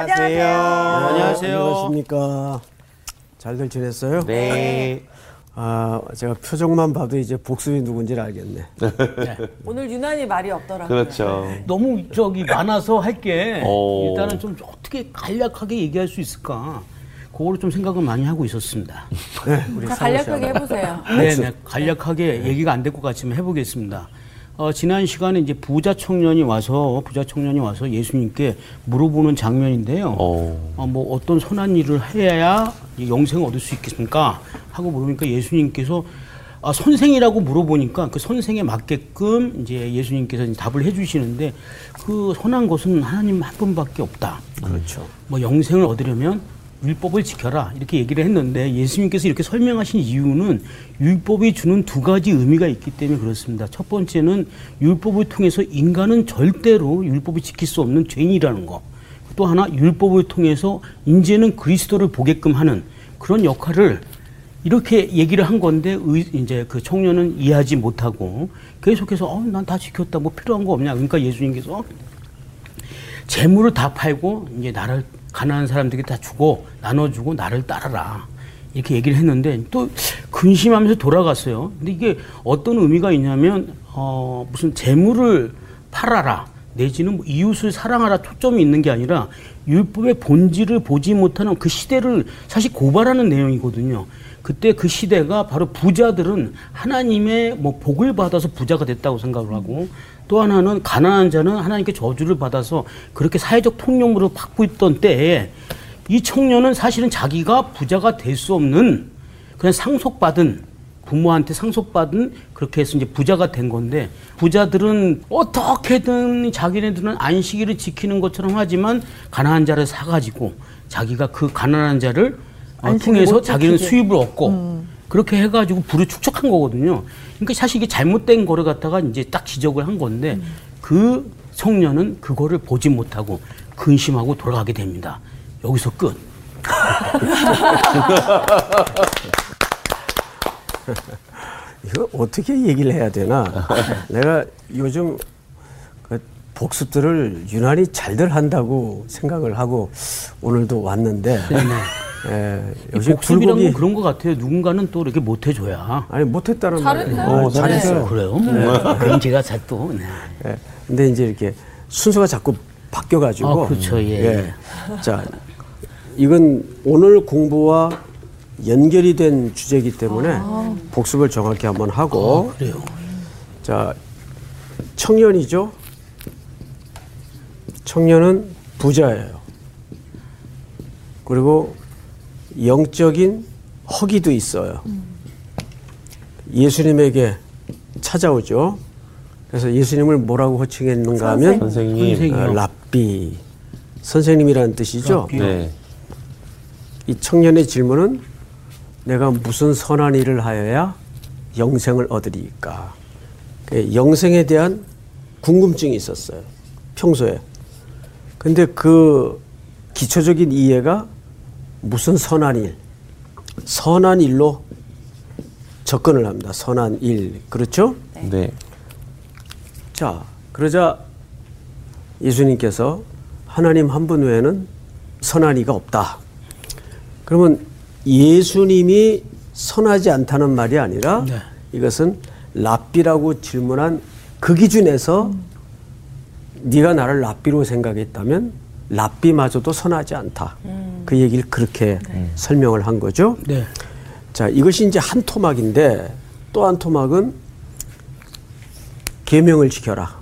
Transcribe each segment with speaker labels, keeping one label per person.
Speaker 1: 안녕하세요.
Speaker 2: 안녕하세요.
Speaker 3: 안녕하십니까. 잘들 지냈어요?
Speaker 1: 네.
Speaker 3: 아, 제가 표정만 봐도 이제 복수이 누군지 알겠네.
Speaker 4: 오늘 유난히 말이 없더라고요.
Speaker 1: 그렇죠.
Speaker 2: 너무 저기 많아서 할게
Speaker 1: 오.
Speaker 2: 일단은 좀 어떻게 간략하게 얘기할 수 있을까 그거를 좀 생각을 많이 하고 있었습니다.
Speaker 3: 네, 씨
Speaker 4: 간략하게. 해보세요.
Speaker 2: 네, 네, 간략하게 얘기가 안 될 것 같지만 해보겠습니다. 어, 지난 시간에 이제 부자 청년이 와서 부자 청년이 와서 예수님께 물어보는 장면인데요.
Speaker 1: 오.
Speaker 2: 어, 뭐 어떤 선한 일을 해야 이 영생을 얻을 수 있겠습니까? 하고 물으니까 예수님께서 아, 선생이라고 물어보니까 그 선생에 맞게끔 이제 예수님께서 이제 답을 해주시는데 그 선한 것은 하나님 한 분밖에 없다.
Speaker 3: 그렇죠.
Speaker 2: 뭐 영생을 얻으려면 율법을 지켜라 이렇게 얘기를 했는데 예수님께서 이렇게 설명하신 이유는 율법이 주는 두 가지 의미가 있기 때문에 그렇습니다. 첫 번째는 율법을 통해서 인간은 절대로 율법을 지킬 수 없는 죄인이라는 거. 또 하나 율법을 통해서 이제는 그리스도를 보게끔 하는 그런 역할을 이렇게 얘기를 한 건데 의, 이제 그 청년은 이해하지 못하고 계속해서 어, 난 다 지켰다 뭐 필요한 거 없냐 그러니까 예수님께서 재물을 다 팔고 이제 나를 가난한 사람들에게 다 주고 나눠주고 나를 따르라 이렇게 얘기를 했는데 또 근심하면서 돌아갔어요. 근데 이게 어떤 의미가 있냐면 어 무슨 재물을 팔아라 내지는 뭐 이웃을 사랑하라 초점이 있는 게 아니라 율법의 본질을 보지 못하는 그 시대를 사실 고발하는 내용이거든요. 그때 그 시대가 바로 부자들은 하나님의 뭐 복을 받아서 부자가 됐다고 생각을 하고 또 하나는 가난한 자는 하나님께 저주를 받아서 그렇게 사회적 통념으로 받고 있던 때에 이 청년은 사실은 자기가 부자가 될 수 없는 그냥 상속받은 부모한테 상속받은 그렇게 해서 이제 부자가 된 건데 부자들은 어떻게든 자기네들은 안식일을 지키는 것처럼 하지만 가난한 자를 사가지고 자기가 그 가난한 자를 어, 통해서
Speaker 4: 못
Speaker 2: 자기는. 수입을 얻고 그렇게 해가지고 부를 축적한 거거든요. 그러니까 사실 이게 잘못된 거를 갖다가 이제 딱 지적을 한 건데 그 청년은 그거를 보지 못하고 근심하고 돌아가게 됩니다. 여기서 끝.
Speaker 3: 이거 어떻게 얘기를 해야 되나? 내가 요즘 그 복습들을 유난히 잘들 한다고 생각을 하고 오늘도 왔는데, 예,
Speaker 2: 이
Speaker 3: 역시
Speaker 2: 복습이란 건 그런 것 같아요. 누군가는 또 이렇게 못 해줘야.
Speaker 3: 아니 못했다는 말이에요.
Speaker 4: 잘했어요.
Speaker 3: 어, 잘했어요.
Speaker 2: 그래요? 그럼 제가 잘 또. 네.
Speaker 3: 예. 근데 이제 이렇게 순서가 자꾸 바뀌어가지고.
Speaker 2: 아, 그렇죠. 예.
Speaker 3: 자, 이건 오늘 공부와 연결이 된 주제이기 때문에 복습을 정확히 한번 하고.
Speaker 2: 아, 그래요.
Speaker 3: 자, 청년이죠. 청년은 부자예요. 그리고 영적인 허기도 있어요. 예수님에게 찾아오죠. 그래서 예수님을 뭐라고 호칭했는가 하면
Speaker 1: 선생님.
Speaker 2: 선생님.
Speaker 3: 어, 랍비 선생님이라는 뜻이죠.
Speaker 1: 네.
Speaker 3: 이 청년의 질문은 내가 무슨 선한 일을 하여야 영생을 얻으리까? 그 영생에 대한 궁금증이 있었어요. 평소에. 근데 그 기초적인 이해가 무슨 선한 일, 선한 일로 접근을 합니다. 선한 일. 그렇죠?
Speaker 1: 네.
Speaker 3: 자, 그러자 예수님께서 하나님 한 분 외에는 선한 이가 없다. 그러면 예수님이 선하지 않다는 말이 아니라
Speaker 2: 네.
Speaker 3: 이것은 랍비라고 질문한 그 기준에서 네가 나를 랍비로 생각했다면 랍비마저도 선하지 않다. 그 얘기를 그렇게 설명을 한 거죠.
Speaker 2: 네.
Speaker 3: 자, 이것이 이제 한 토막인데 또 한 토막은 계명을 지켜라.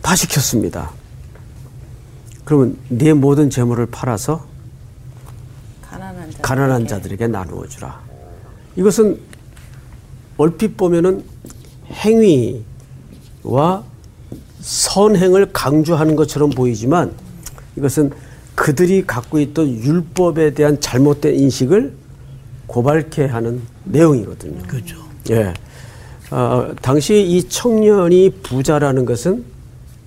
Speaker 3: 다 지켰습니다. 그러면 내 모든 재물을 팔아서
Speaker 4: 가난한 자.
Speaker 3: 가난한 자들에게 나누어 주라. 이것은 얼핏 보면은 행위와 선행을 강조하는 것처럼 보이지만 이것은 그들이 갖고 있던 율법에 대한 잘못된 인식을 고발케 하는 내용이거든요.
Speaker 2: 그렇죠.
Speaker 3: 예. 어, 당시 이 청년이 부자라는 것은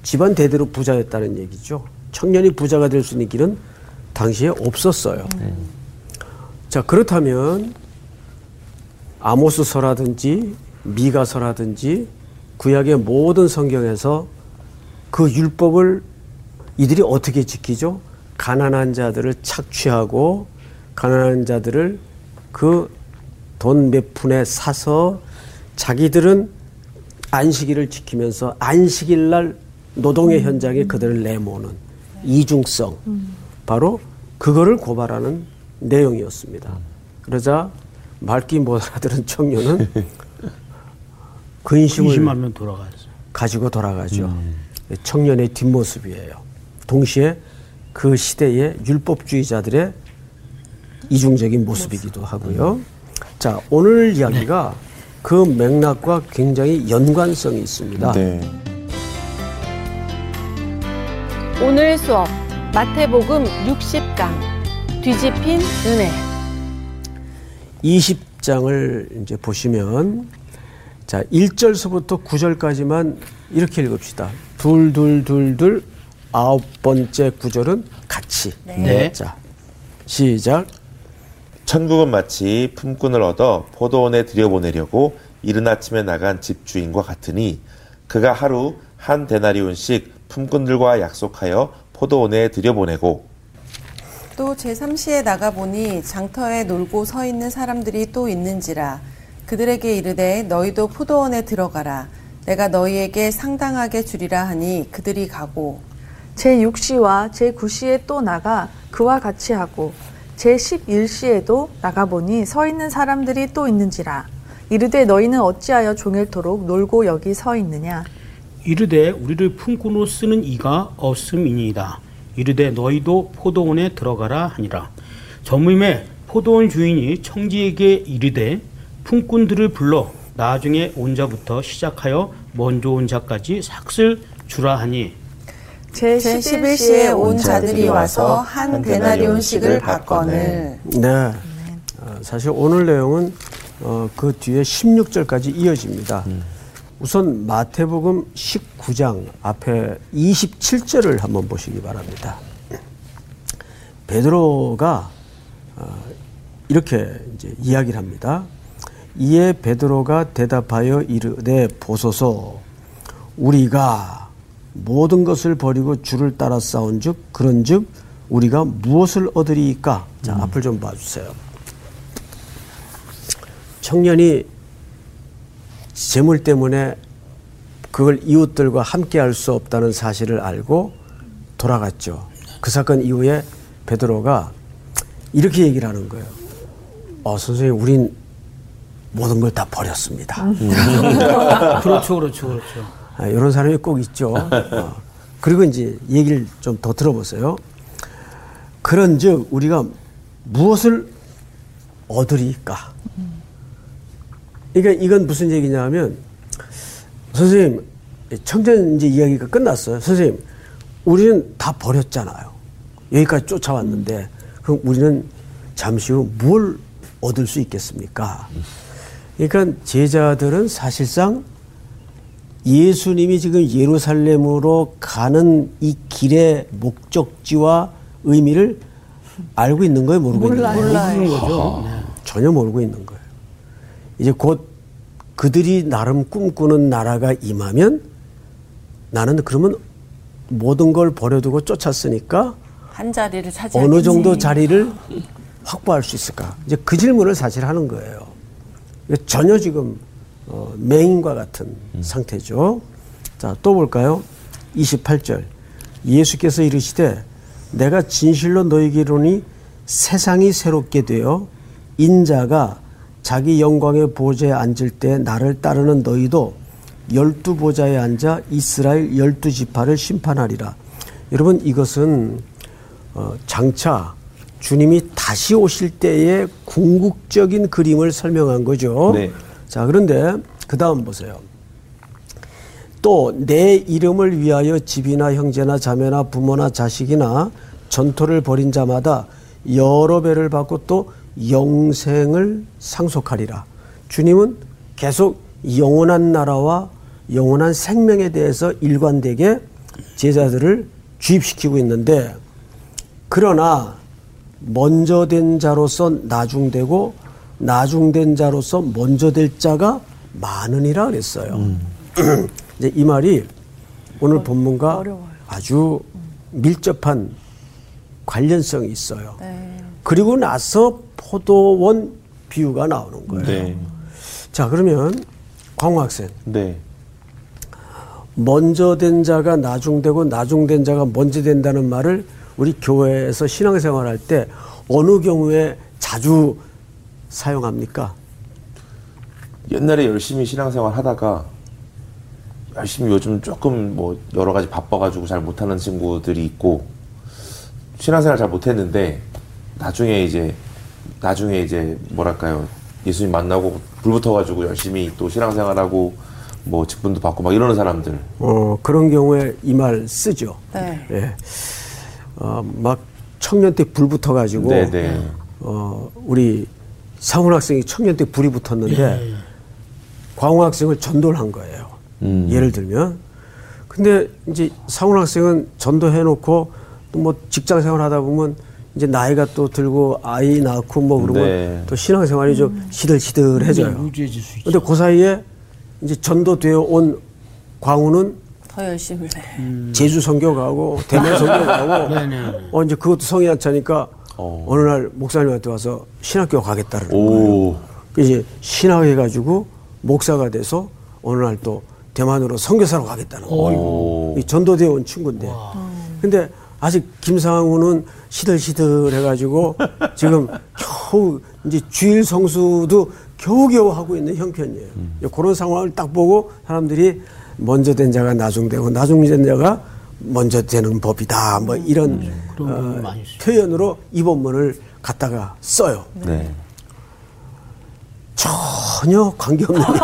Speaker 3: 집안 대대로 부자였다는 얘기죠. 청년이 부자가 될 수 있는 길은 당시에 없었어요. 자, 그렇다면 아모스서라든지 미가서라든지 구약의 모든 성경에서 그 율법을 이들이 어떻게 지키죠? 가난한 자들을 착취하고 가난한 자들을 그 돈 몇 푼에 사서 자기들은 안식일을 지키면서 안식일 날 노동의 현장에 그들을 내모는 이중성 바로 그거를 고발하는 내용이었습니다. 그러자 말기 못 알아들은 청년은 근심을. 가지고 돌아가죠. 청년의 뒷모습이에요. 동시에 그 시대의 율법주의자들의 이중적인 모습이기도 하고요. 자, 오늘 이야기가 그 맥락과 굉장히 연관성이 있습니다.
Speaker 1: 네.
Speaker 5: 오늘 수업 마태복음 60강 뒤집힌 은혜
Speaker 3: 20장을 이제 보시면 자, 1절서부터 9절까지만 이렇게 읽읍시다. 둘, 둘, 둘, 둘, 아홉 번째 구절은 같이.
Speaker 2: 네.
Speaker 3: 자, 시작.
Speaker 1: 천국은 마치 품꾼을 얻어 포도원에 들여보내려고 이른 아침에 나간 집주인과 같으니 그가 하루 한 데나리온씩 품꾼들과 약속하여 포도원에 들여보내고
Speaker 4: 또 제3시에 나가보니 장터에 놀고 서 있는 사람들이 또 있는지라 그들에게 이르되 너희도 포도원에 들어가라 내가 너희에게 상당하게 주리라 하니 그들이 가고
Speaker 6: 제6시와 제9시에 또 나가 그와 같이 하고 제11시에도 나가보니 서 있는 사람들이 또 있는지라 이르되 너희는 어찌하여 종일토록 놀고 여기 서 있느냐
Speaker 2: 이르되 우리를 품꾼으로 쓰는 이가 없음이니이다. 이르되 너희도 포도원에 들어가라 하니라. 저무임에 포도원 주인이 청지에게 이르되 품꾼들을 불러 나중에 온 자부터 시작하여 먼저 온 자까지 삭슬 주라 하니
Speaker 4: 제11시에 온 자들이 와서 한 데나리온씩을 받거늘
Speaker 3: 네. 어, 사실 오늘 내용은 어, 그 뒤에 16절까지 이어집니다. 우선 마태복음 19장 앞에 27절을 한번 보시기 바랍니다. 베드로가 어, 이렇게 이제 이야기를 합니다. 이에 베드로가 대답하여 이르되 보소서 우리가 모든 것을 버리고 주를 따라 싸운즉 그런즉 우리가 무엇을 얻으리이까? 자 앞을 좀 봐주세요. 청년이 재물 때문에 그걸 이웃들과 함께 할 수 없다는 사실을 알고 돌아갔죠. 그 사건 이후에 베드로가 이렇게 얘기를 하는 거예요. 어, 선생님, 우린 모든 걸 다 버렸습니다.
Speaker 2: 그렇죠, 그렇죠, 그렇죠.
Speaker 3: 아, 이런 사람이 꼭 있죠. 어. 그리고 이제 얘기를 좀 더 들어보세요. 그런 즉 우리가 무엇을 얻으리까? 그러니까 이건 무슨 얘기냐면 선생님 청년 이제 이야기가 끝났어요. 선생님 우리는 다 버렸잖아요. 여기까지 쫓아왔는데 그럼 우리는 잠시 후 뭘 얻을 수 있겠습니까? 그러니까 제자들은 사실상 예수님이 지금 예루살렘으로 가는 이 길의 목적지와 의미를 알고 있는 거예요, 모르고 있는 거예요?
Speaker 2: 모르는 거죠. 네.
Speaker 3: 전혀 모르고 있는 거예요. 이제 곧 그들이 나름 꿈꾸는 나라가 임하면 나는 그러면 모든 걸 버려두고 쫓았으니까
Speaker 4: 한 자리를 차지하겠지
Speaker 3: 어느 정도 자리를 확보할 수 있을까? 이제 그 질문을 사실 하는 거예요. 전혀 지금 어, 맹인과 같은 상태죠. 자, 또 볼까요? 28절. 예수께서 이르시되 내가 진실로 너희에게 이르니 세상이 새롭게 되어 인자가 자기 영광의 보좌에 앉을 때 나를 따르는 너희도 열두 보좌에 앉아 이스라엘 열두 지파를 심판하리라. 여러분 이것은 어, 장차 주님이 다시 오실 때의 궁극적인 그림을 설명한 거죠.
Speaker 1: 네.
Speaker 3: 자, 그런데 그 다음 보세요. 또 내 이름을 위하여 집이나 형제나 자매나 부모나 자식이나 전토를 벌인 자마다 여러 배를 받고 또 영생을 상속하리라. 주님은 계속 영원한 나라와 영원한 생명에 대해서 일관되게 제자들을 주입시키고 있는데 그러나 먼저 된 자로서 나중되고 나중된 자로서 먼저 될 자가 많으니라 그랬어요. 이제 이 말이 오늘 본문과 아주 밀접한 관련성이 있어요.
Speaker 4: 네.
Speaker 3: 그리고 나서 포도원 비유가 나오는 거예요.
Speaker 1: 네.
Speaker 3: 자, 그러면 광호 학생.
Speaker 1: 네.
Speaker 3: 먼저 된 자가 나중되고 나중된 자가 먼저 된다는 말을 우리 교회에서 신앙생활 할 때 어느 경우에 자주 사용합니까?
Speaker 1: 옛날에 열심히 신앙생활 하다가 열심히 요즘 조금 뭐 여러 가지 바빠가지고 잘 못하는 친구들이 있고 신앙생활 잘 못했는데 나중에 이제 나중에 이제 뭐랄까요 예수님 만나고 불 붙어가지고 열심히 또 신앙생활하고 뭐 직분도 받고 막 이러는 사람들
Speaker 3: 어, 그런 경우에 이 말 쓰죠.
Speaker 4: 네.
Speaker 3: 예. 어, 막 청년 때 불 붙어가지고
Speaker 1: 네네
Speaker 3: 어, 우리 상훈 학생이 청년 때 불이 붙었는데 광호 학생을 전도를 한 거예요.
Speaker 1: 음.
Speaker 3: 예를 들면. 근데 이제 상훈 학생은 전도해 놓고 또 뭐 직장 생활 하다 보면 이제 나이가 또 들고 아이 낳고 뭐 그러면
Speaker 1: 네.
Speaker 3: 또 신앙생활이 좀 시들시들해져요.
Speaker 2: 있죠.
Speaker 3: 근데 그 사이에 이제 전도되어 온 광우는
Speaker 4: 더 열심히 해.
Speaker 3: 제주 선교 가고 대만 선교 가고
Speaker 2: 네네.
Speaker 3: 어 이제 그것도 성이 안 차니까
Speaker 1: 어.
Speaker 3: 어. 느 날 목사님한테 와서 신학교 가겠다는 거예요.
Speaker 1: 오
Speaker 3: 그래서 이제 신학해 가지고 목사가 돼서 어느 날 또 대만으로 선교사로 가겠다는 거예요.
Speaker 1: 오.
Speaker 3: 이 전도되어 온 친구인데. 근데 아직 김상우는 시들시들 해가지고 지금 겨우 이제 주일 성수도 겨우겨우 하고 있는 형편이에요. 그런 상황을 딱 보고 사람들이 먼저 된 자가 나중 되고 나중 된 자가 먼저 되는 법이다. 뭐 이런
Speaker 2: 그런
Speaker 3: 어,
Speaker 2: 부분이 많이 있어요.
Speaker 3: 표현으로 이 본문을 갖다가 써요.
Speaker 1: 네.
Speaker 3: 전혀 관계없는 얘기.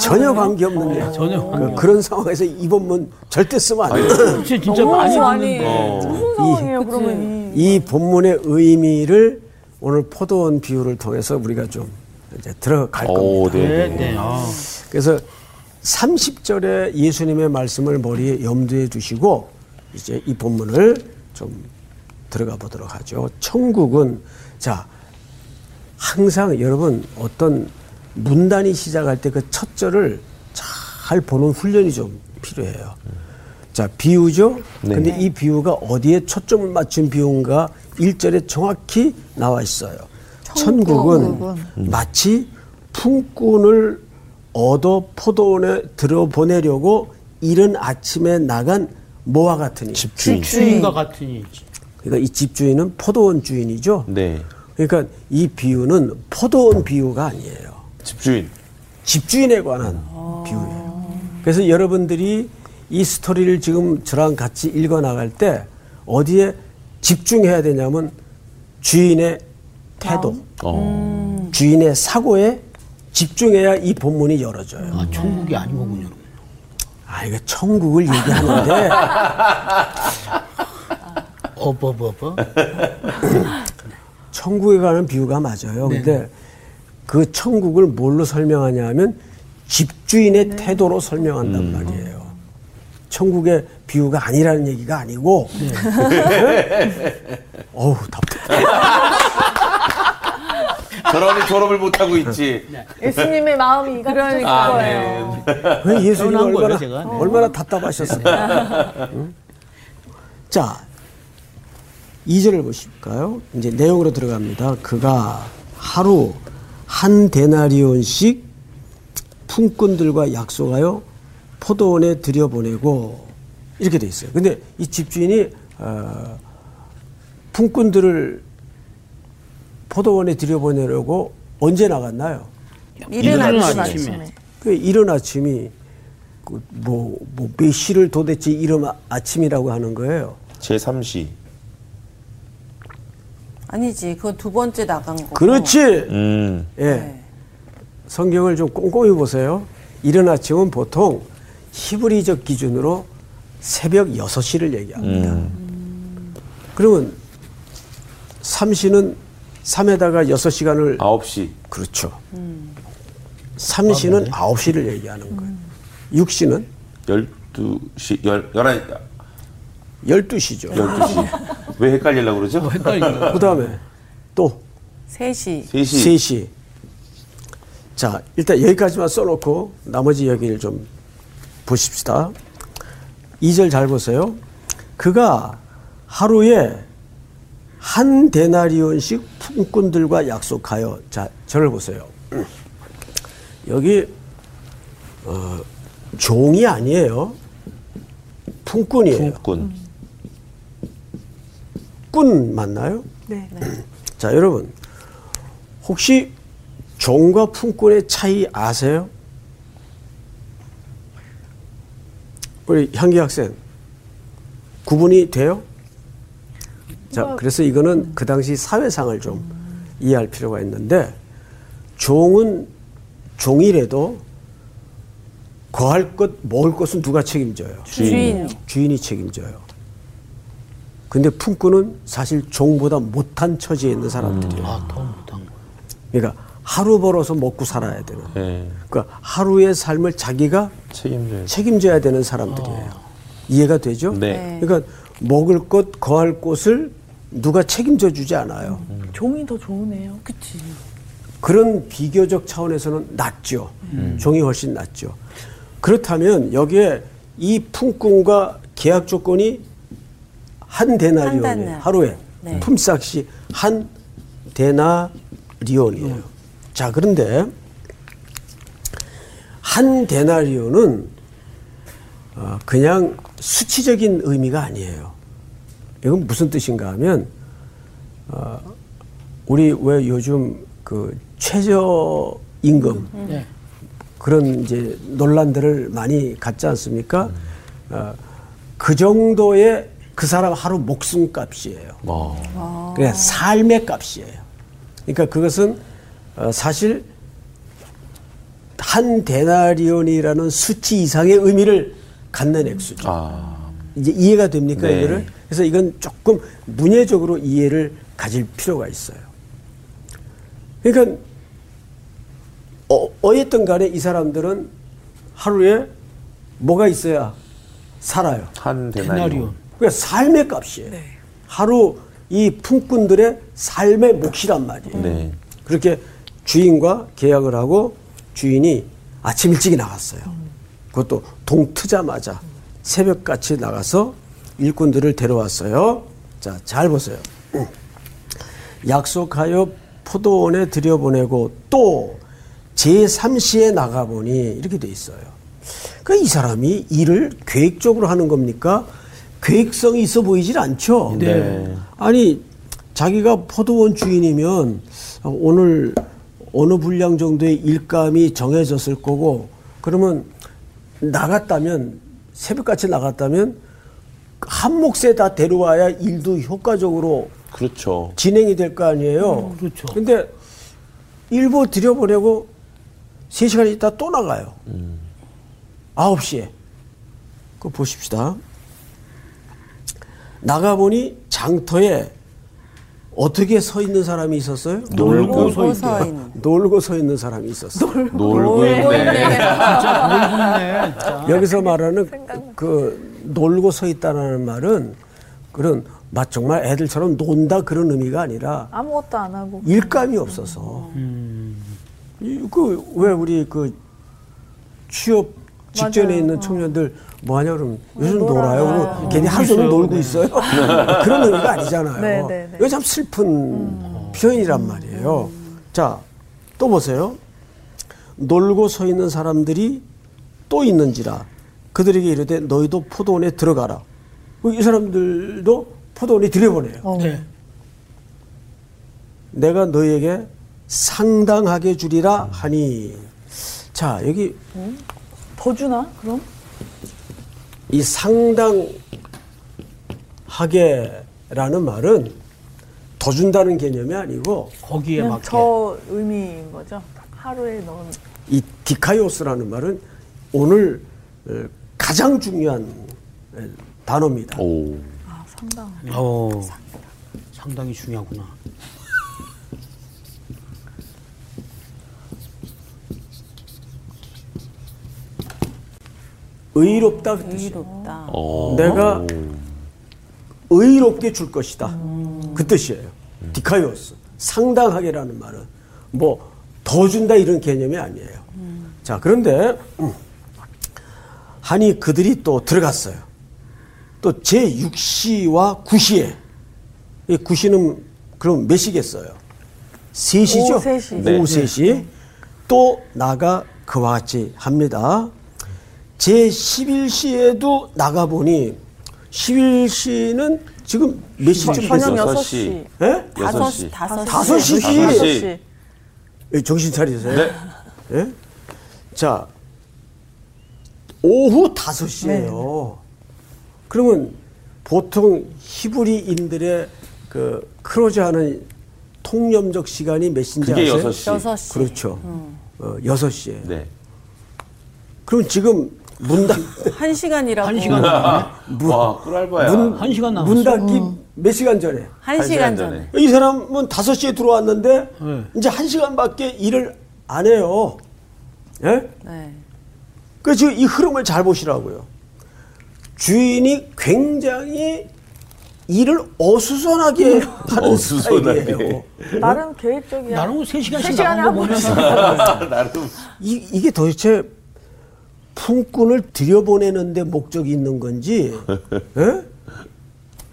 Speaker 3: 전혀 관계없는 얘기.
Speaker 2: 전혀
Speaker 3: 그, 그런 상황에서 이 본문 절대 쓰면 안 돼요.
Speaker 2: 진짜 많이
Speaker 6: 많이.
Speaker 1: 어.
Speaker 6: 무슨 상황이에요 그러면
Speaker 3: 이 본문의 의미를 오늘 포도원 비유를 통해서 우리가 좀 이제 들어갈
Speaker 1: 오,
Speaker 3: 겁니다.
Speaker 1: 네.
Speaker 2: 네, 네. 아.
Speaker 3: 그래서 30절에 예수님의 말씀을 머리에 염두에 두시고 이제 이 본문을 좀 들어가 보도록 하죠. 천국은 자 항상 여러분 어떤 문단이 시작할 때 그 첫 절을 잘 보는 훈련이 좀 필요해요. 자 비유죠.
Speaker 1: 네.
Speaker 3: 근데 이 비유가 어디에 초점을 맞춘 비유인가 1절에 정확히 나와 있어요. 천국은 마치 품꾼을 얻어 포도원에 들어보내려고 이른 아침에 나간 뭐와 같으니
Speaker 1: 집주인.
Speaker 2: 주인과 같으니.
Speaker 3: 그러니까 이 집주인은 포도원 주인이죠.
Speaker 1: 네.
Speaker 3: 그러니까 이 비유는 포도원 비유가 아니에요.
Speaker 1: 집주인.
Speaker 3: 집주인에 관한 비유예요. 그래서 여러분들이 이 스토리를 지금 저랑 같이 읽어 나갈 때 어디에 집중해야 되냐면 주인의 태도,
Speaker 1: 어.
Speaker 3: 주인의 사고에 집중해야 이 본문이 열어져요.
Speaker 2: 아, 천국이 아니고군요.
Speaker 3: 아, 이거 천국을 얘기하는데
Speaker 2: 어버버버.
Speaker 3: 천국에 관한 비유가 맞아요. 근데 그 천국을 뭘로 설명하냐 하면 집주인의 태도로 설명한단 말이에요. 천국의 비유가 아니라는 얘기가 아니고 어우 답답해.
Speaker 1: 저러니 졸업을 못하고 있지.
Speaker 6: 예수님의 마음이 이같은
Speaker 4: 그러니까.
Speaker 6: 거예요.
Speaker 3: 왜 예수님이
Speaker 2: 변한 거예요,
Speaker 3: 얼마나,
Speaker 2: 제가. 네.
Speaker 3: 얼마나 답답하셨어요. 응? 자, 2절을 보실까요? 이제 내용으로 들어갑니다. 그가 하루 한 데나리온씩 품꾼들과 약속하여 포도원에 들여보내고 이렇게 돼 있어요. 근데 이 집주인이 어, 품꾼들을 포도원에 들여보내려고 언제 나갔나요?
Speaker 2: 이른
Speaker 4: 아침
Speaker 2: 아침에.
Speaker 3: 그 이른 아침이 그 뭐, 뭐, 몇 시를 도대체 이른 아- 아침이라고 하는 거예요.
Speaker 1: 제3시.
Speaker 4: 아니지 그건 두 번째 나간 거.
Speaker 3: 그렇지!
Speaker 1: 음.
Speaker 3: 예.
Speaker 4: 네.
Speaker 3: 성경을 좀 꼼꼼히 보세요. 이른 아침은 보통 히브리적 기준으로 새벽 6시를 얘기합니다. 그러면 삼시는 3에다가 6시간을
Speaker 1: 9시.
Speaker 3: 그렇죠. 삼시는 9시를 얘기하는 거예요. 6시는
Speaker 1: 12시. 열, 11,
Speaker 3: 12시죠.
Speaker 1: 12시. 왜 헷갈리려고 그러죠?
Speaker 2: 헷갈린다.
Speaker 3: 그 다음에 또
Speaker 4: 셋이
Speaker 1: 3시.
Speaker 3: 3시. 자, 일단 여기까지만 써 놓고 나머지 얘기를 좀 보십시다. 이절잘 보세요. 그가 하루에 한 데나리온씩 품꾼들과 약속하여 자 저를 보세요. 여기 어, 종이 아니에요. 품꾼이에요.
Speaker 1: 품꾼.
Speaker 3: 꾼 맞나요?
Speaker 6: 네.
Speaker 3: 자, 여러분. 혹시 종과 품꾼의 차이 아세요? 우리 향기 학생 구분이 돼요? 자, 그래서 이거는 그 당시 사회상을 좀 이해할 필요가 있는데 종은 종이라도 거할 것, 먹을 것은 누가 책임져요?
Speaker 5: 주인.
Speaker 3: 주인이 책임져요. 근데 품꾼은 사실 종보다 못한 처지에 있는 사람들이에요.
Speaker 2: 아, 더 못한 거.
Speaker 3: 그러니까 하루 벌어서 먹고 살아야 되는.
Speaker 1: 네.
Speaker 3: 그러니까 하루의 삶을 자기가
Speaker 1: 책임져야
Speaker 3: 책임져야 되는 사람들이에요. 이해가 되죠?
Speaker 1: 네.
Speaker 3: 그러니까 먹을 것, 거할 곳을 누가 책임져 주지 않아요.
Speaker 6: 종이 더 좋으네요. 그치.
Speaker 3: 그런 비교적 차원에서는 낫죠. 종이 훨씬 낫죠. 그렇다면 여기에 이 품꾼과 계약 조건이
Speaker 4: 한한
Speaker 3: 데나리온이에요.
Speaker 4: 데나리.
Speaker 3: 하루에
Speaker 4: 네.
Speaker 3: 품삯이 한 데나리온이에요. 자, 그런데 한 데나리온은 어, 그냥 수치적인 의미가 아니에요. 이건 무슨 뜻인가 하면 어, 우리 왜 요즘 그 최저 임금
Speaker 2: 네.
Speaker 3: 그런 이제 논란들을 많이 갖지 않습니까? 어, 그 정도의 그 사람 하루 목숨값이에요.
Speaker 1: 어.
Speaker 3: 그냥 삶의 값이에요. 그러니까 그것은 어, 사실 한 데나리온이라는 수치 이상의 의미를 갖는 액수죠.
Speaker 1: 아.
Speaker 3: 이제 이해가 됩니까
Speaker 1: 네.
Speaker 3: 이거를? 그래서 이건 조금 문예적으로 이해를 가질 필요가 있어요. 그러니까 어, 어쨌든 간에 이 사람들은 하루에 뭐가 있어야 살아요.
Speaker 1: 한
Speaker 2: 데나리온.
Speaker 3: 그러니까 삶의 값이에요. 하루 이 품꾼들의 삶의 몫이란 말이에요.
Speaker 1: 네.
Speaker 3: 그렇게 주인과 계약을 하고 주인이 아침 일찍이 나갔어요. 그것도 동 트자마자 새벽같이 나가서 일꾼들을 데려왔어요. 자, 잘 보세요. 약속하여 포도원에 들여보내고 또 제3시에 나가보니 이렇게 돼 있어요. 그러니까 이 사람이 일을 계획적으로 하는 겁니까? 계획성이 있어 보이질 않죠.
Speaker 1: 네.
Speaker 3: 아니 자기가 포도원 주인이면 오늘 어느 분량 정도의 일감이 정해졌을 거고 그러면 나갔다면 새벽같이 나갔다면 한 몫에 다 데려와야 일도 효과적으로
Speaker 1: 그렇죠.
Speaker 3: 진행이 될 거 아니에요.
Speaker 2: 음, 그렇죠.
Speaker 3: 근데 일부 들여보내고 3시간 있다 또 나가요. 아홉 시에 그거 보십시다. 나가보니 장터에 어떻게 서 있는 사람이 있었어요?
Speaker 1: 놀고
Speaker 4: 놀고 서 있는.
Speaker 3: 놀고 서 있는 사람이 있었어요.
Speaker 1: 놀고 있네.
Speaker 2: 네.
Speaker 3: 여기서 말하는 그 놀고 서 있다라는 말은 그런 막 정말 애들처럼 논다 그런 의미가 아니라
Speaker 6: 아무것도 안 하고.
Speaker 3: 일감이 없어서 그왜 우리 그 취업 직전에
Speaker 6: 맞아요.
Speaker 3: 있는
Speaker 6: 어.
Speaker 3: 청년들 뭐 하냐 그러면 요즘
Speaker 6: 놀아요.
Speaker 3: 놀아요.
Speaker 6: 어.
Speaker 3: 그러면 걔네 하루 종일. 놀고
Speaker 2: 네.
Speaker 3: 있어요. 그런 의미가 아니잖아요.
Speaker 6: 네, 네, 네.
Speaker 3: 이거 참 슬픈 표현이란 말이에요. 자, 또 보세요. 놀고 서 있는 사람들이 또 있는지라 그들에게 이르되 너희도 포도원에 들어가라. 이 사람들도 포도원에 들여보내요.
Speaker 6: 어.
Speaker 2: 네.
Speaker 3: 내가 너희에게 상당하게 주리라 하니 자 여기
Speaker 6: 더 주나? 그럼?
Speaker 3: 이 상당하게라는 말은 더 준다는 개념이 아니고
Speaker 2: 거기에 맞게.
Speaker 6: 저 의미인 거죠. 하루에 넣은.
Speaker 3: 이 디카이오스라는 말은 오늘 어, 가장 중요한 어, 단어입니다.
Speaker 1: 오.
Speaker 6: 아, 상당.
Speaker 2: 어, 상당히 중요하구나.
Speaker 3: 의롭다 그 뜻이에요.
Speaker 4: 의롭다.
Speaker 1: 어.
Speaker 3: 내가 의롭게 줄 것이다. 그 뜻이에요. 디카이오스. 상당하게라는 말은 뭐 더 준다 이런 개념이 아니에요. 자, 그런데 음, 하니 그들이 또 들어갔어요. 또 제6시와 9시에 이 9시는 그럼 몇 시겠어요? 3시죠?
Speaker 6: 오후 세 시.
Speaker 3: 오후 3시. 또 나가 그와 같이 합니다. 제11시에도 나가보니 11시는 지금 몇 시쯤 됐어요?
Speaker 1: 여섯
Speaker 6: 6시.
Speaker 1: 시.
Speaker 3: 예?
Speaker 4: 다섯
Speaker 1: 여섯
Speaker 4: 시,
Speaker 1: 시.
Speaker 4: 다섯
Speaker 3: 다섯
Speaker 4: 시.
Speaker 3: 시지.
Speaker 1: 다섯 시.
Speaker 3: 예, 정신 차리세요.
Speaker 1: 네.
Speaker 3: 예? 자, 오후 5시예요. 그러면 보통 히브리인들의 그 크로즈하는 통념적 시간이 몇 시인지
Speaker 1: 그게
Speaker 3: 아세요?
Speaker 1: 여섯 시.
Speaker 4: 여섯 시.
Speaker 3: 그렇죠. 어, 6시예요.
Speaker 1: 네.
Speaker 3: 그럼 지금 문 닫,
Speaker 4: 한 시간이라고.
Speaker 2: 한 시간
Speaker 1: 와, 꿀알바야.
Speaker 3: 문,
Speaker 2: 한 시간 남았어.
Speaker 3: 문 닫기 몇 시간 전에?
Speaker 4: 한
Speaker 1: 한
Speaker 4: 시간
Speaker 1: 시간
Speaker 4: 전에.
Speaker 1: 전에.
Speaker 3: 이 사람은 5시에 들어왔는데
Speaker 2: 네.
Speaker 3: 이제 1시간밖에 일을 안 해요. 예?
Speaker 4: 네.
Speaker 3: 그 지금 이 흐름을 잘 보시라고요. 주인이 굉장히 일을 어수선하게 하는
Speaker 1: 어수선하게.
Speaker 3: 스타일이에요.
Speaker 6: 나름 계획적이야.
Speaker 2: 나름 3시간씩
Speaker 6: 세 시간에
Speaker 2: 나간 거
Speaker 6: 한.
Speaker 2: 보면
Speaker 1: 나름.
Speaker 3: 이, 이게 도대체 품꾼을 들여보내는데 목적이 있는 건지, 예?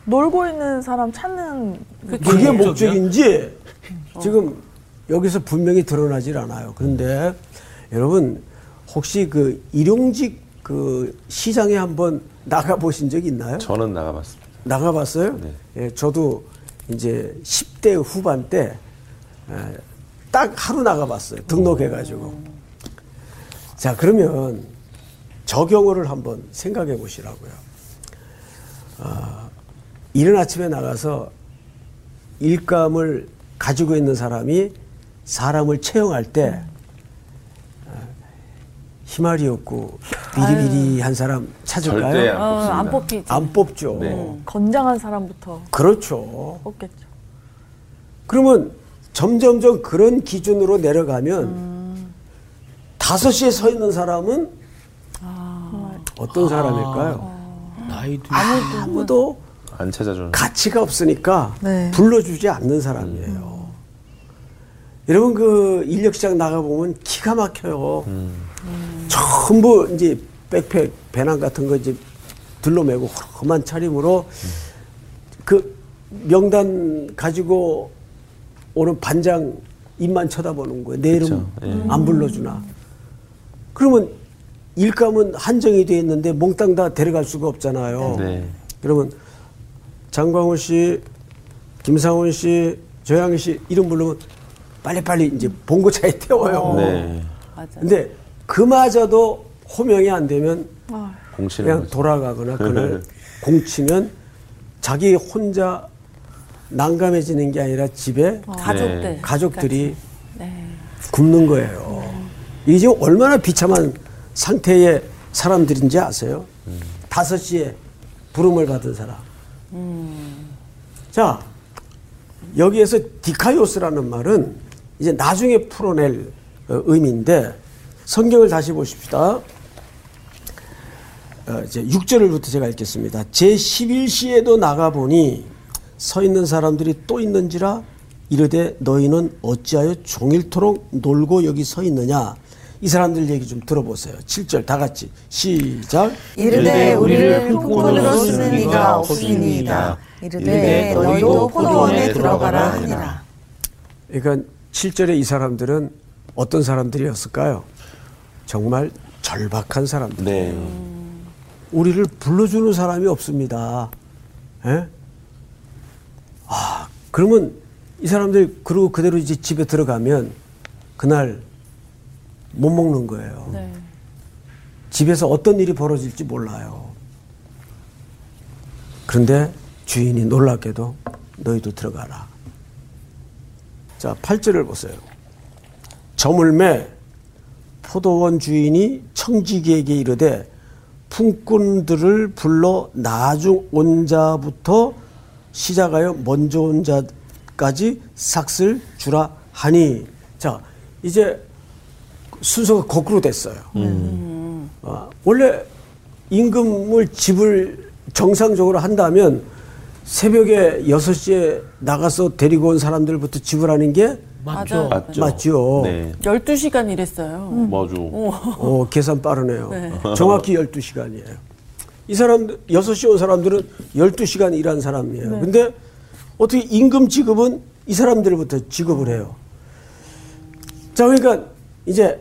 Speaker 6: 놀고 있는 사람 찾는
Speaker 3: 그게
Speaker 2: 목적이야?
Speaker 3: 목적인지 지금 여기서 분명히 드러나질 않아요. 그런데 여러분 혹시 그 일용직 그 시장에 한번 나가 보신 적 있나요?
Speaker 1: 저는 나가봤습니다.
Speaker 3: 나가봤어요?
Speaker 1: 네.
Speaker 3: 예, 저도 이제 10대 후반 때 딱 하루 나가봤어요. 등록해가지고. 자, 그러면 저 경우를 한번 생각해 보시라고요. 어, 이른 아침에 나가서 일감을 가지고 있는 사람이 사람을 채용할 때 어, 희말이 없고 비리비리한 사람 찾을까요?
Speaker 1: 절대
Speaker 4: 어, 안안
Speaker 1: 뽑습니다.
Speaker 4: 뽑히지.
Speaker 3: 안 뽑죠.
Speaker 1: 네.
Speaker 6: 건장한 사람부터
Speaker 3: 그렇죠.
Speaker 6: 뽑겠죠.
Speaker 3: 그러면 점점점 그런 기준으로 내려가면 다섯 시에 서 있는 사람은 어떤 사람일까요?
Speaker 2: 나이도
Speaker 3: 아무도
Speaker 1: 안 찾아주는.
Speaker 3: 가치가 없으니까
Speaker 6: 네.
Speaker 3: 불러주지 않는 사람이에요. 여러분 그 인력시장 나가보면 기가 막혀요. 전부 이제 백팩, 배낭 같은 거 이제 들러 매고 험한 차림으로 그 명단 가지고 오는 반장 입만 쳐다보는 거예요. 내 이름
Speaker 1: 그쵸, 예.
Speaker 3: 안 불러주나. 그러면 일감은 한정이 돼 있는데 몽땅 다 데려갈 수가 없잖아요.
Speaker 1: 네.
Speaker 3: 그러면 장광훈 씨, 김상훈 씨, 조양희 씨 이름 부르면 빨리빨리 이제 봉고차에 태워요.
Speaker 1: 네.
Speaker 4: 맞아.
Speaker 3: 근데 그마저도 호명이 안 되면 그냥. 돌아가거나 그날 공치면 자기 혼자 난감해지는 게 아니라 집에
Speaker 4: 가족들.
Speaker 1: 네.
Speaker 3: 가족들이
Speaker 4: 네.
Speaker 3: 굶는 거예요. 이게 지금 얼마나 비참한 상태의 사람들인지 아세요? 다섯 시에 부름을 받은 사람. 자, 여기에서 디카이오스라는 말은 이제 나중에 풀어낼 어, 의미인데 성경을 다시 보십시다. 어, 이제 6절부터 제가 읽겠습니다. 제 11시에도 나가보니 서 있는 사람들이 또 있는지라 이르되 너희는 어찌하여 종일토록 놀고 여기 서 있느냐 이 사람들 얘기 좀 들어보세요. 7절 다 같이 시작
Speaker 4: 이르되 우리를
Speaker 2: 품꾼으로
Speaker 4: 쓰는
Speaker 2: 이가. 없으니이다.
Speaker 4: 이르되 너희도 포도원에 들어가라 하니라.
Speaker 3: 그러니까 7절에 이 사람들은 어떤 사람들이었을까요? 정말 절박한 사람들.
Speaker 1: 네.
Speaker 3: 우리를 불러주는 사람이 없습니다. 예? 아, 그러면 이 사람들 그러고 그대로 이제 집에 들어가면 그날 못 먹는 거예요.
Speaker 4: 네.
Speaker 3: 집에서 어떤 일이 벌어질지 몰라요. 그런데 주인이 놀랍게도 너희도 들어가라. 자, 8절을 보세요. 저물매 포도원 주인이 청지기에게 이르되 품꾼들을 불러 나중 온 자부터 시작하여 먼저 온 자까지 삭슬 주라 하니 자 이제 순서가 거꾸로 됐어요. 아, 원래 임금을 집을 정상적으로 한다면 새벽에 6시에 나가서 데리고 온 사람들부터 지불하는 게
Speaker 2: 맞죠.
Speaker 1: 맞죠.
Speaker 3: 맞죠.
Speaker 1: 네.
Speaker 4: 12시간 일했어요.
Speaker 1: 맞아.
Speaker 3: 어, 계산 빠르네요.
Speaker 4: 네.
Speaker 3: 정확히 12시간이에요. 이 사람들, 6시 온 사람들은 12시간 일한 사람이에요. 근데 어떻게 임금 지급은 이 사람들부터 지급을 해요. 자, 그러니까 이제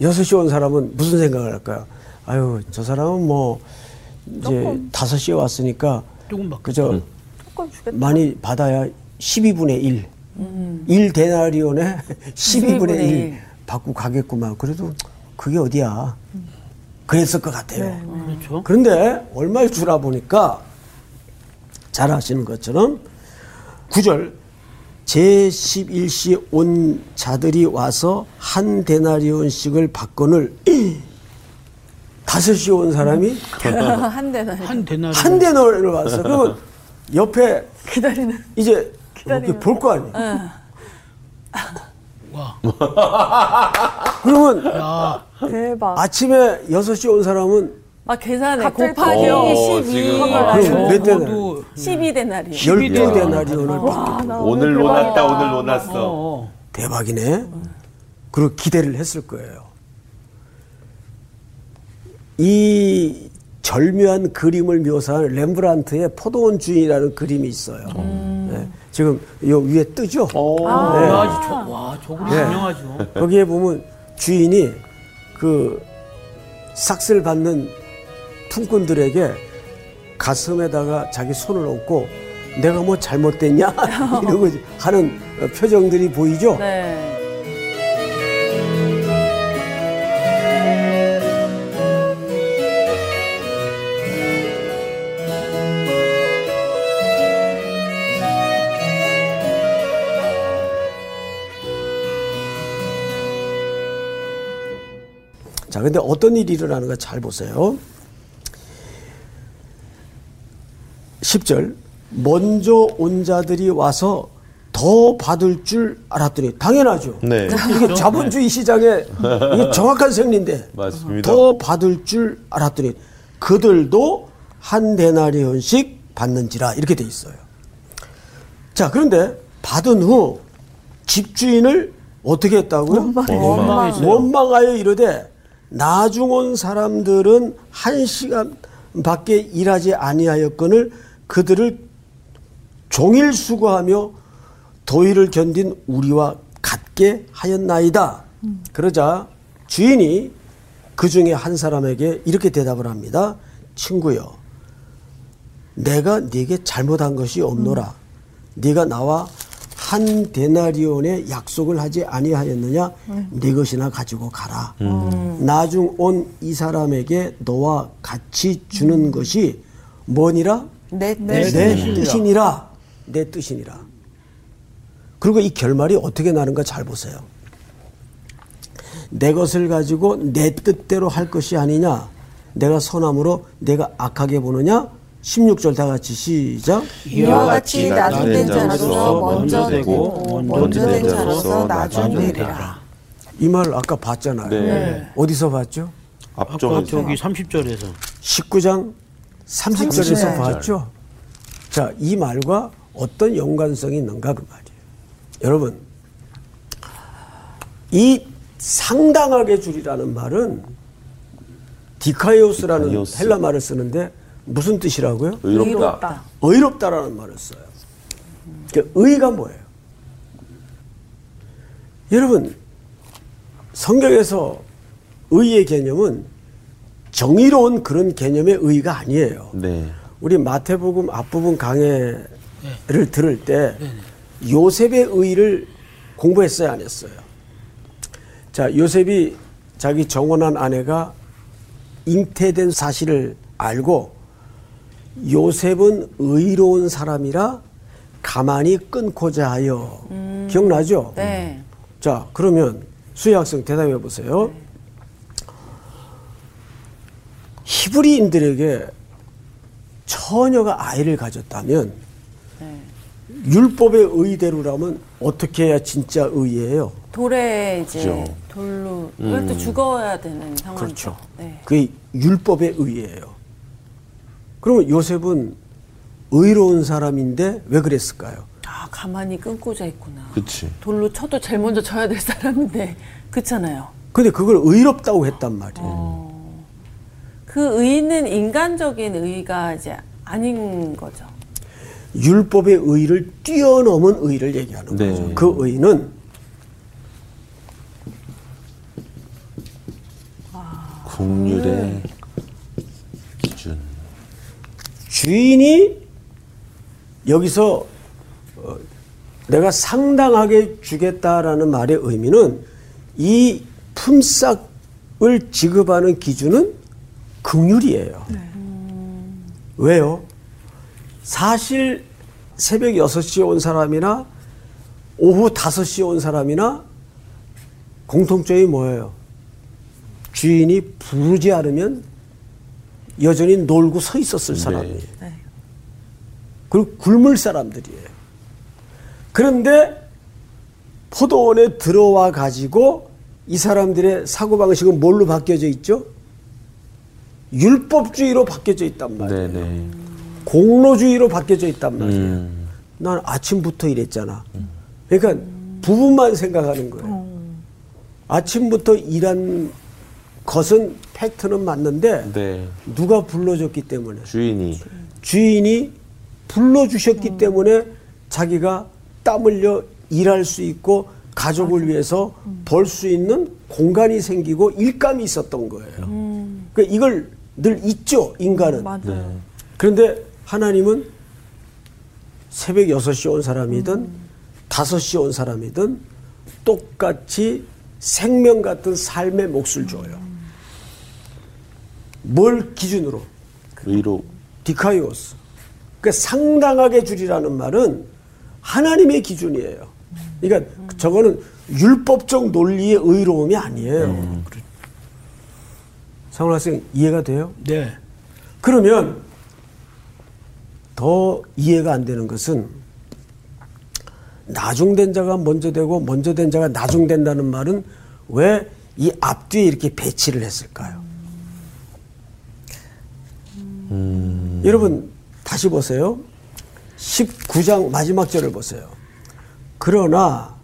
Speaker 3: 6시 온 사람은 무슨 생각을 할까요? 아유, 저 사람은 뭐 이제 5시에 왔으니까
Speaker 2: 조금.
Speaker 3: 그저
Speaker 6: 조금 주겠다.
Speaker 3: 많이 받아야 12분의 1. 일 1데나리온에 12분의 1
Speaker 4: 일.
Speaker 3: 받고 가겠구만. 그래도 그게 어디야. 그랬을 것 같아요.
Speaker 2: 그렇죠.
Speaker 3: 그런데 얼마를 주라 보니까 잘 아시는 것처럼 9절 제11시 온 자들이 와서 한 데나리온씩을 받건을 다섯 시 온 사람이
Speaker 4: 한 대는
Speaker 2: 한 대나리
Speaker 3: 한 데나리온을 왔어. 그러면 옆에
Speaker 6: 기다리는.
Speaker 3: 이제 이렇게 볼거 아니에요.
Speaker 2: 와.
Speaker 3: 그러면
Speaker 2: 야,
Speaker 6: 대박.
Speaker 3: 아침에 6시 온 사람은
Speaker 4: 막 계산해
Speaker 6: 갑자기
Speaker 4: 곱하기
Speaker 1: 어,
Speaker 4: 12
Speaker 1: 지금.
Speaker 3: 그럼 몇 대나?
Speaker 2: 적어도
Speaker 4: 12데나리
Speaker 3: 12데나리온을 받게
Speaker 6: 아, 나
Speaker 1: 오늘. 논았다 오늘 논았어.
Speaker 2: 어,
Speaker 3: 대박이네. 그리고 기대를 했을 거예요. 이 절묘한 그림을 묘사한 렘브란트의 포도원 주인이라는 그림이 있어요. 네. 지금 요 위에 뜨죠?
Speaker 2: 와,
Speaker 3: 네.
Speaker 2: 저, 와, 저거
Speaker 3: 네.
Speaker 2: 유명하죠.
Speaker 3: 거기에 보면 주인이 그 삭스를 받는 품꾼들에게 가슴에다가 자기 손을 얹고 내가 뭐 잘못됐냐 이러고 하는 표정들이 보이죠?
Speaker 4: 네.
Speaker 3: 자, 근데 어떤 일이 일어나는가 잘 보세요. 10절. 먼저 온 자들이 와서 더 받을 줄 알았더니 당연하죠.
Speaker 1: 네.
Speaker 3: 이게 자본주의 시장의 이게 정확한 생리인데
Speaker 1: 맞습니다.
Speaker 3: 더 받을 줄 알았더니 그들도 한 데나리온씩 받는지라 이렇게 돼 있어요. 자, 그런데 받은 후 집주인을 어떻게 했다고요?
Speaker 2: 원망했어요.
Speaker 3: 원망하여 이르되 나중 온 사람들은 한 시간 밖에 일하지 아니하였거늘 그들을 종일 수고하며 도일을 견딘 우리와 같게 하였나이다. 그러자 주인이 그 중에 한 사람에게 이렇게 대답을 합니다. 친구여, 내가 네게 잘못한 것이 없노라. 네가 나와 한 데나리온의 약속을 하지 아니하였느냐? 네 것이나 가지고 가라. 나중 온 이 사람에게 너와 같이 주는 것이 뭐니라?
Speaker 4: 내
Speaker 3: 내,
Speaker 4: 뜻.
Speaker 3: 뜻이니라. 내 뜻이니라. 그리고 이 결말이 어떻게 나는가 잘 보세요. 내 것을 가지고 내 뜻대로 할 것이 아니냐? 내가 선함으로 내가 악하게 보느냐? 16절 다 같이 시작.
Speaker 4: 이와 같이 나중된 자로서 먼저
Speaker 1: 되고
Speaker 4: 먼저 된 자로서 나중 되리라.
Speaker 3: 이 말을 아까 봤잖아요.
Speaker 1: 네.
Speaker 3: 어디서 봤죠?
Speaker 1: 앞쪽에서
Speaker 2: 저기 30절에서
Speaker 3: 19장 30절에서
Speaker 4: 30절.
Speaker 3: 봤죠? 자, 이 말과 어떤 연관성이 있는가 그 말이에요. 여러분, 이 상당하게 줄이라는 말은 디카이오스라는
Speaker 1: 디카이오스.
Speaker 3: 헬라 말을 쓰는데 무슨 뜻이라고요?
Speaker 1: 의롭다.
Speaker 4: 의롭다.
Speaker 3: 의롭다라는 말을 써요. 그 의가 뭐예요? 여러분, 성경에서 의의 개념은 정의로운 그런 개념의 의가 아니에요.
Speaker 1: 네.
Speaker 3: 우리 마태복음 앞부분 강해를 들을 때 요셉의 의를 공부했어요, 안 했어요? 자, 요셉이 자기 정혼한 아내가 잉태된 사실을 알고 요셉은 의로운 사람이라 가만히 끊고자 하여 기억나죠?
Speaker 4: 네.
Speaker 3: 자, 그러면 수혜 학생 대답해 보세요. 히브리인들에게 처녀가 아이를 가졌다면
Speaker 4: 네.
Speaker 3: 율법의 의대로라면 어떻게 해야 진짜 의예요?
Speaker 4: 돌에 이제
Speaker 1: 그죠.
Speaker 4: 돌로 그것도 죽어야 되는 상황이죠.
Speaker 3: 그렇죠.
Speaker 4: 네.
Speaker 3: 그게 율법의 의예요. 그러면 요셉은 의로운 사람인데 왜 그랬을까요?
Speaker 4: 아 가만히 끊고자 했구나.
Speaker 1: 그치.
Speaker 4: 돌로 쳐도 제일 먼저 쳐야 될 사람인데 그렇잖아요.
Speaker 3: 근데 그걸 의롭다고 했단 말이에요.
Speaker 4: 어. 그 의는 인간적인 의가 이제 아닌 거죠.
Speaker 3: 율법의 의를 뛰어넘은 의를 얘기하는
Speaker 1: 네.
Speaker 3: 거죠. 그 의는
Speaker 1: 국률의 기준.
Speaker 3: 주인이 여기서 어, 내가 상당하게 주겠다라는 말의 의미는 이 품삯을 지급하는 기준은 긍휼이에요. 왜요? 사실 새벽 6시에 온 사람이나 오후 5시에 온 사람이나 공통점이 뭐예요? 주인이 부르지 않으면 여전히 놀고 서 있었을 사람이에요. 그리고 굶을 사람들이에요. 그런데 포도원에 들어와 가지고 이 사람들의 사고방식은 뭘로 바뀌어져 있죠? 율법주의로 바뀌어져 있단 말이에요.
Speaker 1: 네네.
Speaker 3: 공로주의로 바뀌어져 있단 말이에요.
Speaker 1: 음.
Speaker 3: 난 아침부터 일했잖아. 그러니까 부분만 생각하는 거예요. 아침부터 일한 것은 팩트는 맞는데
Speaker 1: 네.
Speaker 3: 누가 불러줬기 때문에
Speaker 1: 주인이.
Speaker 3: 주인이 불러주셨기 때문에 자기가 땀 흘려 일할 수 있고 가족을 위해서 벌 수 있는 공간이 생기고 일감이 있었던 거예요. 그러니까 이걸 늘 잊죠, 인간은.
Speaker 6: 맞아요.
Speaker 1: 네.
Speaker 3: 그런데 하나님은 새벽 6시에 온 사람이든 5시에 온 사람이든 똑같이 생명 같은 삶의 몫을 줘요. 뭘 기준으로?
Speaker 1: 의로.
Speaker 3: 디카이오스. 그러니까 상당하게 줄이라는 말은 하나님의 기준이에요. 그러니까 저거는 율법적 논리의 의로움이 아니에요. 상훈 학생 이해가 돼요?
Speaker 2: 네.
Speaker 3: 그러면 더 이해가 안 되는 것은 나중된 자가 먼저 되고 먼저 된 자가 나중된다는 말은 왜 이 앞뒤에 이렇게 배치를 했을까요? 여러분 다시 보세요. 19장 마지막 절을 보세요. 그러나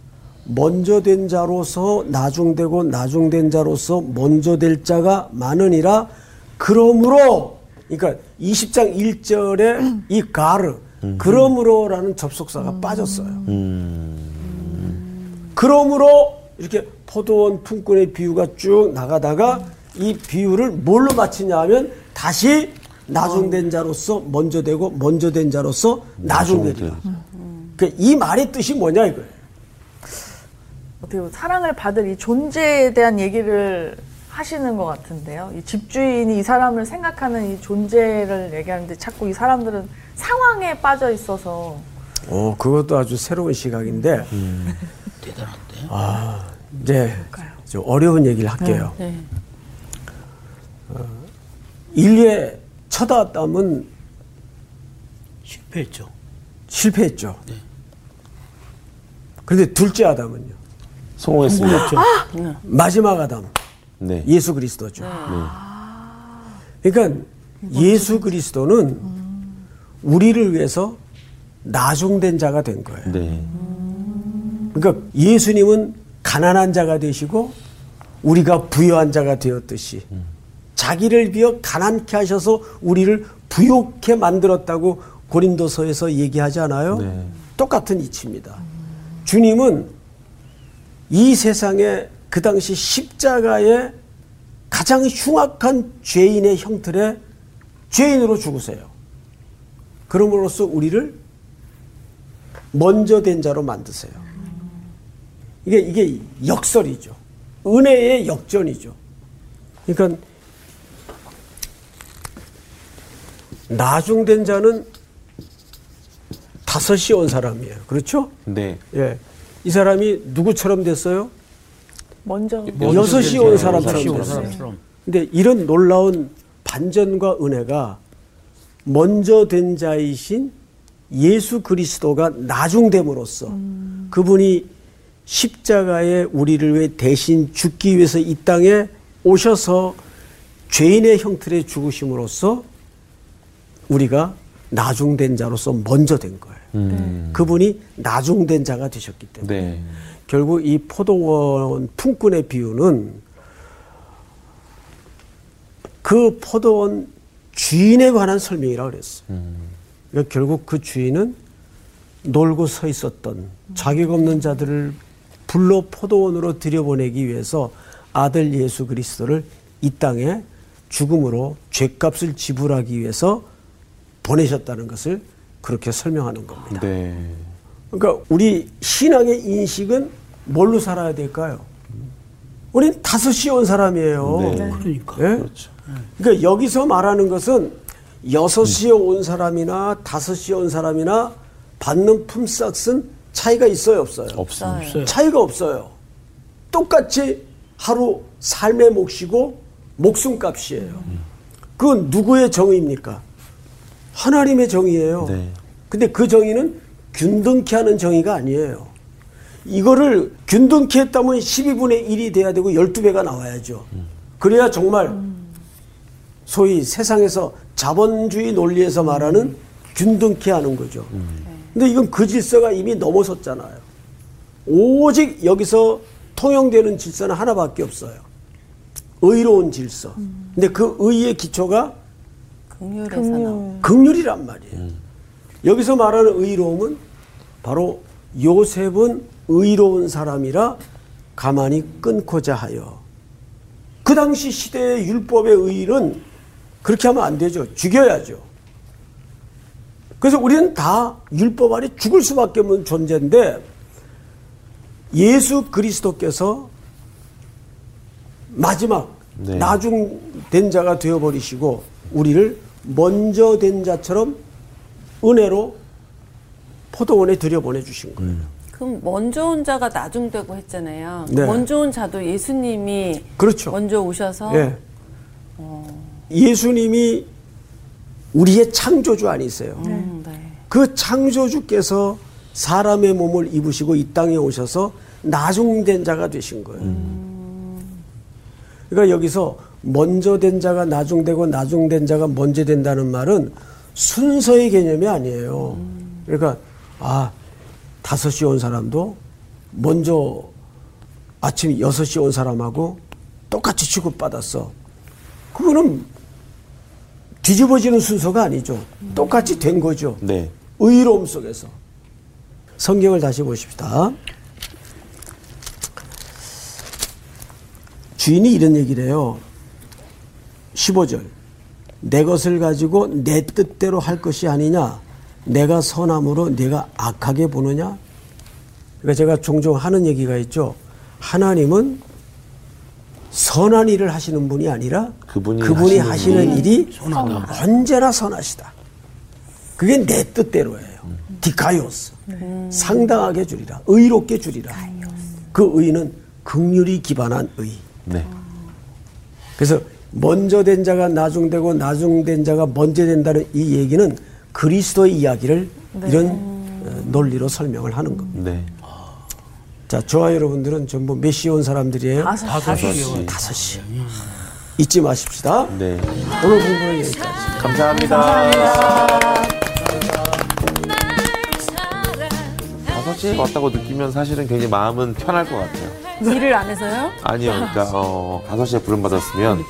Speaker 3: 먼저 된 자로서 나중되고 나중된 자로서 먼저 될 자가 많으니라 그러므로 그러니까 20장 1절에 이 가르 그러므로라는 접속사가 빠졌어요. 그러므로 이렇게 포도원 품꾼의 비유가 쭉 나가다가 이 비유를 뭘로 마치냐 하면 다시 나중된 자로서 먼저 되고 먼저 된 자로서 나중되리라. 그러니까 이 말의 뜻이 뭐냐 이거예요.
Speaker 6: 어떻게 보면 사랑을 받을 이 존재에 대한 얘기를 하시는 것 같은데요. 이 집주인이 이 사람을 생각하는 이 존재를 얘기하는데 자꾸 이 사람들은 상황에 빠져 있어서
Speaker 3: 어, 그것도 아주 새로운 시각인데
Speaker 2: 대단한데.
Speaker 3: 아, 이제 좀 어려운 얘기를 할게요.
Speaker 6: 네.
Speaker 3: 인류의 첫 아담은
Speaker 2: 실패했죠.
Speaker 3: 실패했죠. 그런데 둘째 아담은요.
Speaker 1: 성공했습니다.
Speaker 2: 성공했죠.
Speaker 3: 마지막 아담
Speaker 1: 네.
Speaker 3: 예수 그리스도죠. 그러니까 예수 그리스도는 우리를 위해서 나중된 자가 된 거예요.
Speaker 1: 네.
Speaker 3: 그러니까 예수님은 가난한 자가 되시고 우리가 부유한 자가 되었듯이 자기를 비어 가난케 하셔서 우리를 부욕해 만들었다고 고린도서에서 얘기하지 않아요?
Speaker 1: 네.
Speaker 3: 똑같은 이치입니다. 주님은 이 세상에 그 당시 십자가에 가장 흉악한 죄인의 형틀에 죄인으로 죽으세요. 그럼으로써 우리를 먼저 된 자로 만드세요. 이게 이게 역설이죠. 은혜의 역전이죠. 그러니까 나중된 자는 다섯이 온 사람이에요. 그렇죠?
Speaker 1: 네.
Speaker 3: 예. 이 사람이 누구처럼 됐어요?
Speaker 6: 먼저
Speaker 3: 뭐 여섯이 온 사람처럼
Speaker 2: 여섯이 온
Speaker 3: 됐어요.
Speaker 2: 사람처럼.
Speaker 3: 근데 이런 놀라운 반전과 은혜가 먼저 된 자이신 예수 그리스도가 나중됨으로써 그분이 십자가에 우리를 위해 대신 죽기 위해서 이 땅에 오셔서 죄인의 형틀에 죽으심으로써 우리가 나중된 자로서 먼저 된 거예요.
Speaker 1: 음.
Speaker 3: 그분이 나중된 자가 되셨기 때문에
Speaker 1: 네.
Speaker 3: 결국 이 포도원 품꾼의 비유는 그 포도원 주인에 관한 설명이라고 그랬어. 그러니까 결국 그 주인은 놀고 서 있었던 자격 없는 자들을 불러 포도원으로 들여보내기 위해서 아들 예수 그리스도를 이 땅에 죽음으로 죄값을 지불하기 위해서 보내셨다는 것을 그렇게 설명하는 겁니다.
Speaker 1: 네.
Speaker 3: 그러니까 우리 신앙의 인식은 뭘로 살아야 될까요? 우린 다섯 시온 사람이에요.
Speaker 1: 네.
Speaker 2: 그러니까.
Speaker 3: 예?
Speaker 1: 그렇죠.
Speaker 3: 그러니까 여기서 말하는 것은 여섯 시에 온 사람이나 다섯 시에 온 사람이나 받는 품삯은 차이가 있어요, 없어요?
Speaker 2: 없어요.
Speaker 3: 차이가 없어요. 똑같이 하루 삶의 몫이고 목숨값이에요. 그건 누구의 정의입니까? 하나님의 정의예요.
Speaker 1: 네.
Speaker 3: 근데 그 정의는 균등케 하는 정의가 아니에요. 이거를 균등케 했다면 12분의 1이 돼야 되고 12배가 나와야죠. 그래야 정말 소위 세상에서 자본주의 논리에서 말하는 균등케 하는 거죠. 근데 이건 그 질서가 이미 넘어섰잖아요. 오직 여기서 통용되는 질서는 하나밖에 없어요. 의로운 질서. 근데 그 의의 기초가
Speaker 4: 긍휼에서 나온
Speaker 3: 극률이란 말이에요. 여기서 말하는 의로움은 바로 요셉은 의로운 사람이라 가만히 끊고자 하여. 그 당시 시대의 율법의 의는 그렇게 하면 안 되죠. 죽여야죠. 그래서 우리는 다 율법 아래 죽을 수밖에 없는 존재인데 예수 그리스도께서 마지막
Speaker 1: 네.
Speaker 3: 나중 된 자가 되어 버리시고 우리를 먼저 된 자처럼 은혜로 포도원에 들여 보내 주신 거예요.
Speaker 4: 그럼 먼저 온 자가 나중되고 했잖아요.
Speaker 3: 네.
Speaker 4: 먼저 온 자도 예수님이
Speaker 3: 그렇죠.
Speaker 4: 먼저 오셔서
Speaker 3: 예. 예수님이 우리의 창조주 아니세요.
Speaker 4: 음, 네.
Speaker 3: 그 창조주께서 사람의 몸을 입으시고 이 땅에 오셔서 나중된 자가 되신 거예요. 그러니까 여기서 먼저 된 자가 나중되고 나중된 자가 먼저 된다는 말은 순서의 개념이 아니에요. 그러니까 아 다섯 시 온 사람도 먼저 아침 여섯 시 온 사람하고 똑같이 취급받았어. 그거는 뒤집어지는 순서가 아니죠. 똑같이 된 거죠.
Speaker 1: 네.
Speaker 3: 의로움 속에서. 성경을 다시 보십시다. 주인이 이런 얘기를 해요. 15절. 내 것을 가지고 내 뜻대로 할 것이 아니냐? 내가 선함으로 내가 악하게 보느냐? 그러니까 제가 종종 하는 얘기가 있죠. 하나님은 선한 일을 하시는 분이 아니라
Speaker 1: 그분이
Speaker 3: 그분이
Speaker 1: 하시는
Speaker 3: 하시는 일이
Speaker 2: 선하다.
Speaker 3: 언제나 선하시다. 그게 내 뜻대로예요. 디카이오스. 상당하게 주리라. 의롭게 주리라. 그 의는 극률이 기반한 의.
Speaker 1: 네.
Speaker 3: 그래서 먼저 된 자가 나중되고 나중된 자가 먼저 된다는 이 얘기는 그리스도의 이야기를 이런 어, 논리로 설명을 하는 겁니다.
Speaker 1: 네.
Speaker 3: 자, 저와 여러분들은 전부 몇 시에 온 사람들이에요?
Speaker 2: 다섯 시.
Speaker 3: 다섯 시. 잊지 마십시다.
Speaker 1: 네.
Speaker 3: 오늘 공부는 여기까지.
Speaker 1: 감사합니다. 다 섯 시에 왔다고 느끼면 사실은 굉장히 마음은 편할 것 같아요.
Speaker 4: 일을 안 해서요?
Speaker 1: 아니요, 그러니까 어, 다섯 시에 부름 받았으면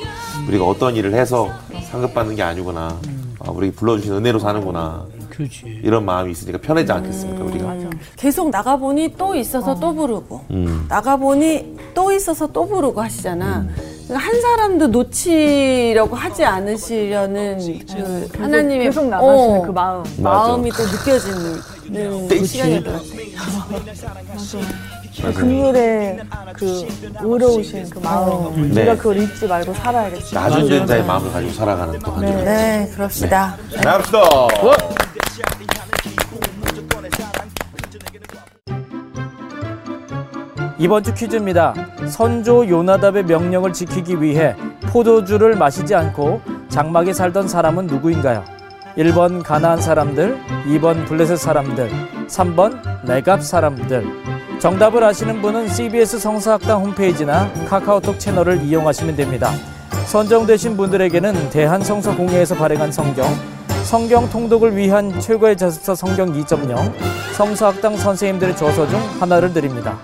Speaker 1: 우리가 어떤 일을 해서 상급받는 게 아니구나. 아, 우리 불러주신 은혜로 사는구나.
Speaker 2: 그렇지.
Speaker 1: 이런 마음이 있으니까 편하지 않겠습니까, 우리가?
Speaker 4: 계속 나가보니 또 있어서 또 부르고 나가보니 또 있어서 또 부르고 하시잖아. 그러니까 한 사람도 놓치려고 하지 않으시려는 그 하나님의
Speaker 6: 계속 나가시는
Speaker 4: 어,
Speaker 6: 그 마음.
Speaker 4: 마음이 또 느껴지는 시간이 것 같아요.
Speaker 6: 금률의 그 의로우신 그 마음.
Speaker 1: 네.
Speaker 6: 우리가 그걸 잊지 말고 살아야겠어요.
Speaker 1: 나중된 자의 마음을 가지고 살아가는 또한 주.
Speaker 4: 네, 그럽시다.
Speaker 1: 나갑시다.
Speaker 7: 이번 주 퀴즈입니다. 선조 요나답의 명령을 지키기 위해 포도주를 마시지 않고 장막에 살던 사람은 누구인가요? 1번 가나안 사람들, 2번 블레셋 사람들, 3번 레갑 사람들. 정답을 아시는 분은 CBS 성서학당 홈페이지나 카카오톡 채널을 이용하시면 됩니다. 선정되신 분들에게는 대한성서공회에서 발행한 성경, 성경 통독을 위한 최고의 자습서 성경 2.0, 성서학당 선생님들의 저서 중 하나를 드립니다.